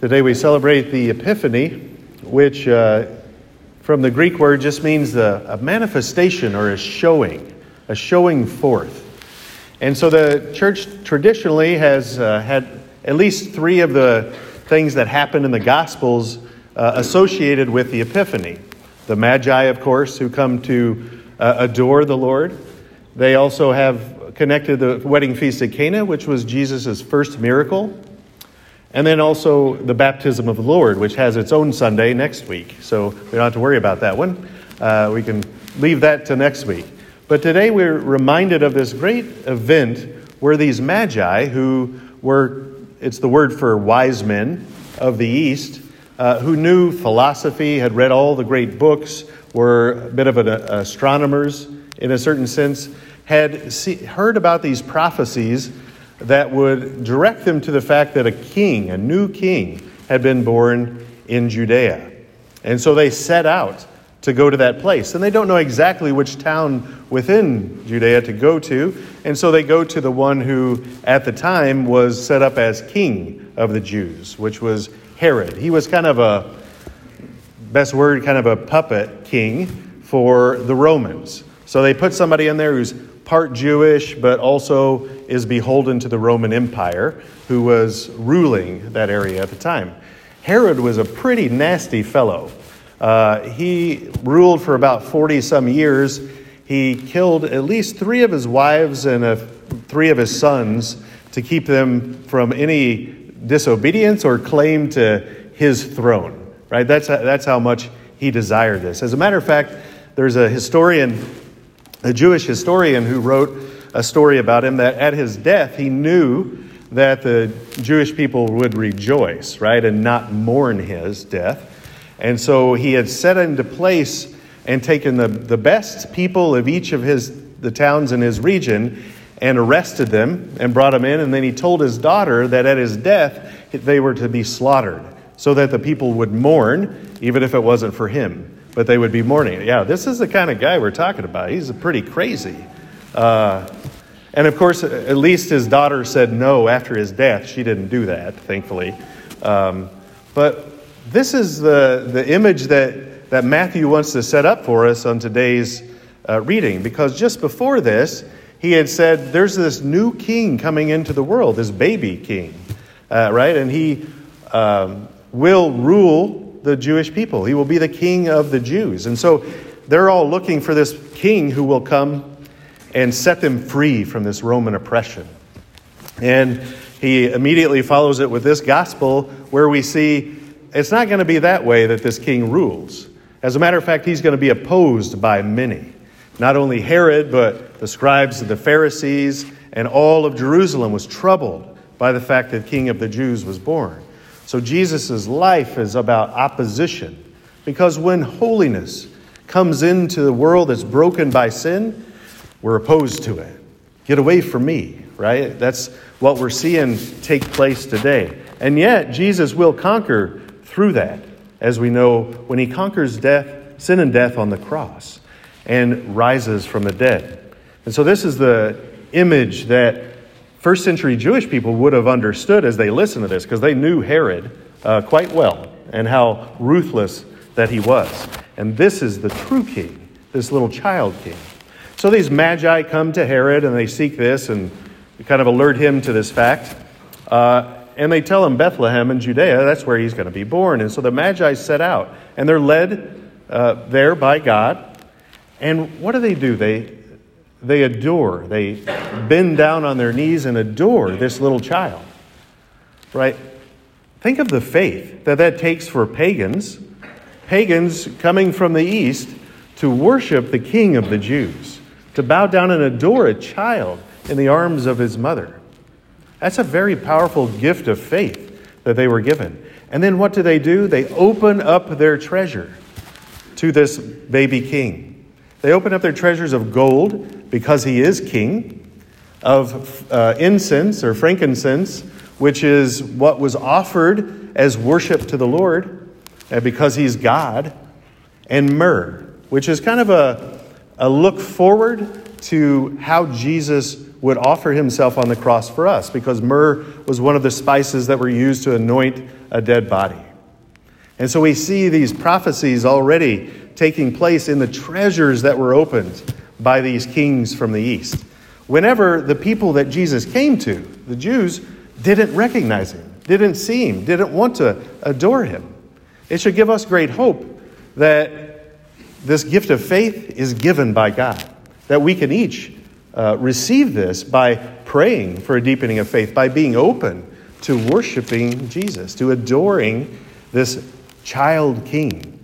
Today we celebrate the Epiphany, which uh, from the Greek word just means a, a manifestation or a showing, a showing forth. And so the church traditionally has uh, had at least three of the things that happen in the Gospels uh, associated with the Epiphany. The Magi, of course, who come to uh, adore the Lord. They also have connected the wedding feast at Cana, which was Jesus' first miracle. And then also the baptism of the Lord, which has its own Sunday next week. So we don't have to worry about that one. Uh, we can leave that to next week. But today we're reminded of this great event where these magi, who were, it's the word for wise men of the East, uh, who knew philosophy, had read all the great books, were a bit of an, uh, astronomers in a certain sense, had see, heard about these prophecies that would direct them to the fact that a king, a new king, had been born in Judea. And so they set out to go to that place. And they don't know exactly which town within Judea to go to. And so they go to the one who, at the time, was set up as king of the Jews, which was Herod. He was kind of a, best word, kind of a puppet king for the Romans. So they put somebody in there who's part Jewish, but also is beholden to the Roman Empire, who was ruling that area at the time. Herod was a pretty nasty fellow. Uh, he ruled for about 40 some years. He killed at least three of his wives and a, three of his sons to keep them from any disobedience or claim to his throne. Right? That's, that's how much he desired this. As a matter of fact, there's a historian a Jewish historian who wrote a story about him that at his death he knew that the Jewish people would rejoice, right, and not mourn his death. And so he had set into place and taken the, the best people of each of his the towns in his region and arrested them and brought them in and then he told his daughter that at his death they were to be slaughtered so that the people would mourn even if it wasn't for him but they would be mourning. Yeah, this is the kind of guy we're talking about. He's pretty crazy. Uh, and of course, at least his daughter said no after his death. She didn't do that, thankfully. Um, but this is the, the image that, that Matthew wants to set up for us on today's uh, reading, because just before this, he had said, There's this new king coming into the world, this baby king, uh, right? And he um, will rule the Jewish people. He will be the king of the Jews. And so they're all looking for this king who will come and set them free from this Roman oppression. And he immediately follows it with this gospel where we see it's not going to be that way that this king rules. As a matter of fact, he's going to be opposed by many. Not only Herod, but the scribes and the Pharisees and all of Jerusalem was troubled by the fact that King of the Jews was born. So Jesus' life is about opposition. Because when holiness comes into the world that's broken by sin, we're opposed to it. Get away from me, right? That's what we're seeing take place today. And yet, Jesus will conquer through that, as we know when he conquers death, sin and death on the cross and rises from the dead. And so, this is the image that first century Jewish people would have understood as they listened to this because they knew Herod uh, quite well and how ruthless that he was. And this is the true king, this little child king. So these magi come to Herod and they seek this and kind of alert him to this fact. Uh, and they tell him Bethlehem in Judea, that's where he's going to be born. And so the magi set out and they're led uh, there by God. And what do they do? They, they adore, they bend down on their knees and adore this little child. Right? Think of the faith that that takes for pagans, pagans coming from the east to worship the king of the Jews, to bow down and adore a child in the arms of his mother. That's a very powerful gift of faith that they were given. And then what do they do? They open up their treasure to this baby king. They open up their treasures of gold because he is king, of uh, incense or frankincense, which is what was offered as worship to the Lord, uh, because he's God, and myrrh, which is kind of a, a look forward to how Jesus would offer himself on the cross for us because myrrh was one of the spices that were used to anoint a dead body. And so we see these prophecies already taking place in the treasures that were opened by these kings from the east. Whenever the people that Jesus came to, the Jews, didn't recognize him, didn't see him, didn't want to adore him, it should give us great hope that this gift of faith is given by God, that we can each uh, receive this by praying for a deepening of faith, by being open to worshiping Jesus, to adoring this child king.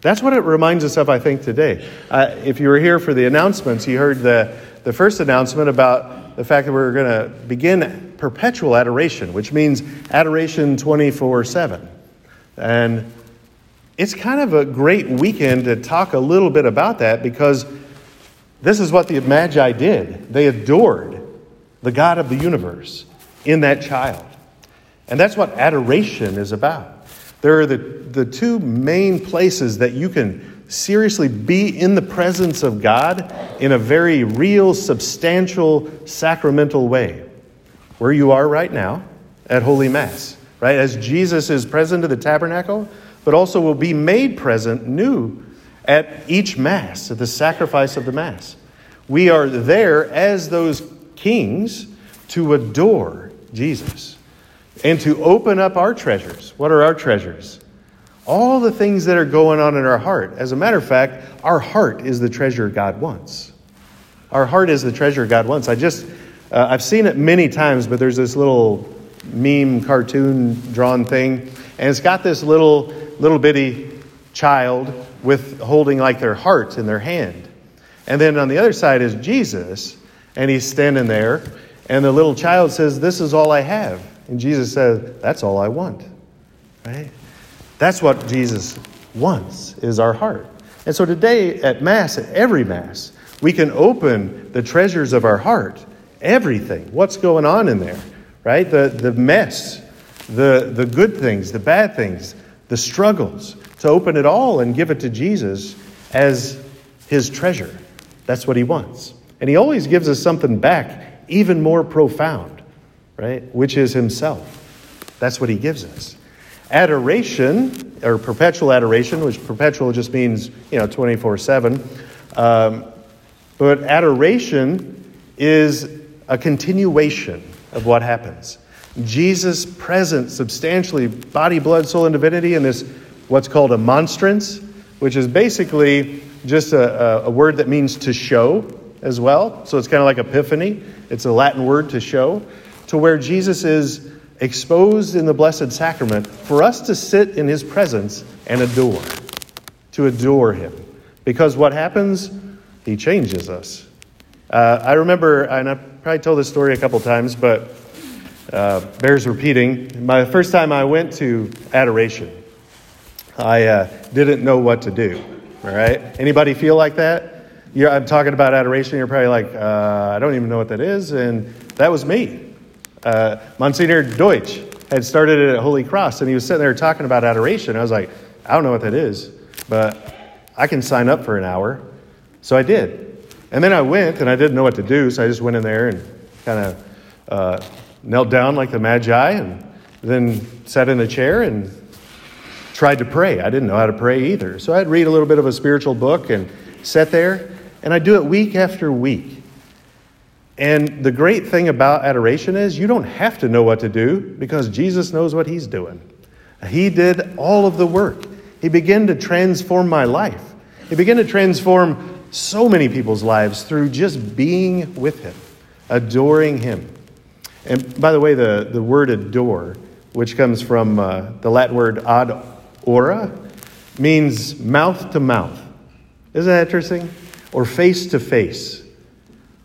That's what it reminds us of, I think, today. Uh, if you were here for the announcements, you heard the, the first announcement about the fact that we're going to begin perpetual adoration, which means adoration 24 7. And it's kind of a great weekend to talk a little bit about that because this is what the Magi did. They adored the God of the universe in that child. And that's what adoration is about. There are the, the two main places that you can seriously be in the presence of God in a very real, substantial, sacramental way. Where you are right now at Holy Mass, right? As Jesus is present at the tabernacle, but also will be made present new at each Mass, at the sacrifice of the Mass. We are there as those kings to adore Jesus and to open up our treasures. What are our treasures? All the things that are going on in our heart. As a matter of fact, our heart is the treasure God wants. Our heart is the treasure God wants. I just, uh, I've seen it many times, but there's this little meme cartoon drawn thing, and it's got this little, little bitty child with holding like their heart in their hand. And then on the other side is Jesus, and he's standing there, and the little child says, This is all I have. And Jesus said, That's all I want. Right? That's what Jesus wants, is our heart. And so today at Mass, at every Mass, we can open the treasures of our heart, everything. What's going on in there, right? The, the mess, the, the good things, the bad things, the struggles, to open it all and give it to Jesus as his treasure. That's what he wants. And he always gives us something back, even more profound right? Which is himself. That's what he gives us. Adoration, or perpetual adoration, which perpetual just means, you know, 24 7. Um, but adoration is a continuation of what happens. Jesus present substantially, body, blood, soul, and divinity, in this what's called a monstrance, which is basically just a, a word that means to show as well. So it's kind of like epiphany. It's a Latin word to show to where Jesus is exposed in the Blessed Sacrament for us to sit in his presence and adore, to adore him. Because what happens? He changes us. Uh, I remember, and I've probably told this story a couple times, but uh, bears repeating. My first time I went to adoration, I uh, didn't know what to do. All right? Anybody feel like that? You're, I'm talking about adoration. You're probably like, uh, I don't even know what that is, and that was me. Uh, Monsignor Deutsch had started it at Holy Cross, and he was sitting there talking about adoration. I was like, I don't know what that is, but I can sign up for an hour. So I did. And then I went, and I didn't know what to do, so I just went in there and kind of uh, knelt down like the Magi, and then sat in a chair and tried to pray. I didn't know how to pray either. So I'd read a little bit of a spiritual book and sat there, and I'd do it week after week. And the great thing about adoration is you don't have to know what to do because Jesus knows what he's doing. He did all of the work. He began to transform my life. He began to transform so many people's lives through just being with him, adoring him. And by the way, the, the word adore, which comes from uh, the Latin word ad ora, means mouth to mouth. Isn't that interesting? Or face to face.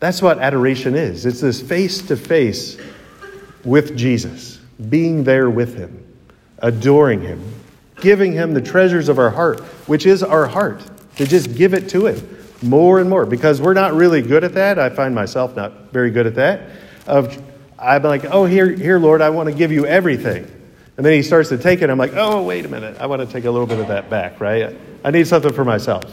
That's what adoration is it's this face to face with Jesus, being there with him, adoring him, giving him the treasures of our heart, which is our heart, to just give it to him more and more because we're not really good at that. I find myself not very good at that. Of I'm like, oh, here, here, Lord, I want to give you everything. And then he starts to take it. I'm like, oh, wait a minute. I want to take a little bit of that back, right? I need something for myself.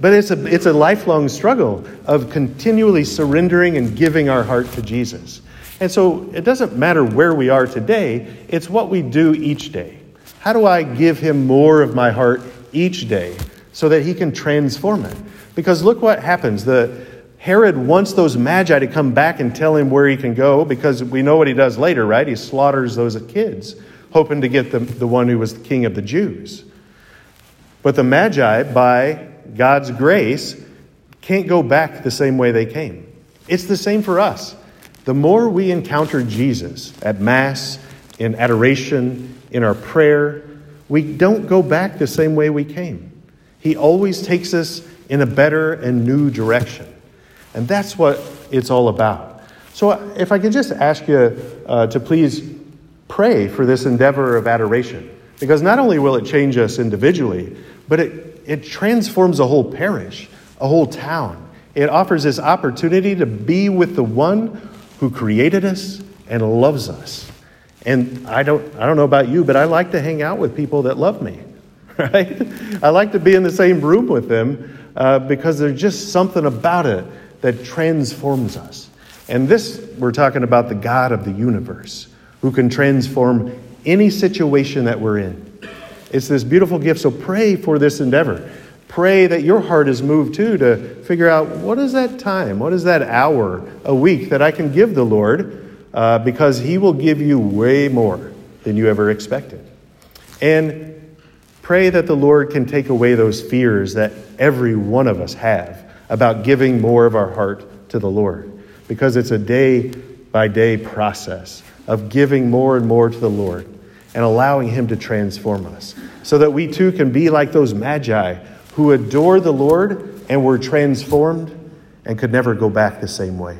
But it's a, it's a lifelong struggle of continually surrendering and giving our heart to Jesus. And so it doesn't matter where we are today, it's what we do each day. How do I give him more of my heart each day so that he can transform it? Because look what happens. The Herod wants those magi to come back and tell him where he can go because we know what he does later, right? He slaughters those kids, hoping to get the, the one who was the king of the Jews. But the magi, by God's grace, can't go back the same way they came. It's the same for us. The more we encounter Jesus at Mass, in adoration, in our prayer, we don't go back the same way we came. He always takes us in a better and new direction. And that's what it's all about. So, if I could just ask you uh, to please pray for this endeavor of adoration, because not only will it change us individually, but it, it transforms a whole parish, a whole town. It offers this opportunity to be with the one who created us and loves us. And I don't, I don't know about you, but I like to hang out with people that love me, right? I like to be in the same room with them uh, because there's just something about it that transforms us. And this, we're talking about the God of the universe who can transform any situation that we're in. It's this beautiful gift. So pray for this endeavor. Pray that your heart is moved too to figure out what is that time, what is that hour a week that I can give the Lord uh, because He will give you way more than you ever expected. And pray that the Lord can take away those fears that every one of us have about giving more of our heart to the Lord because it's a day by day process of giving more and more to the Lord and allowing Him to transform us so that we too can be like those magi who adore the Lord and were transformed and could never go back the same way.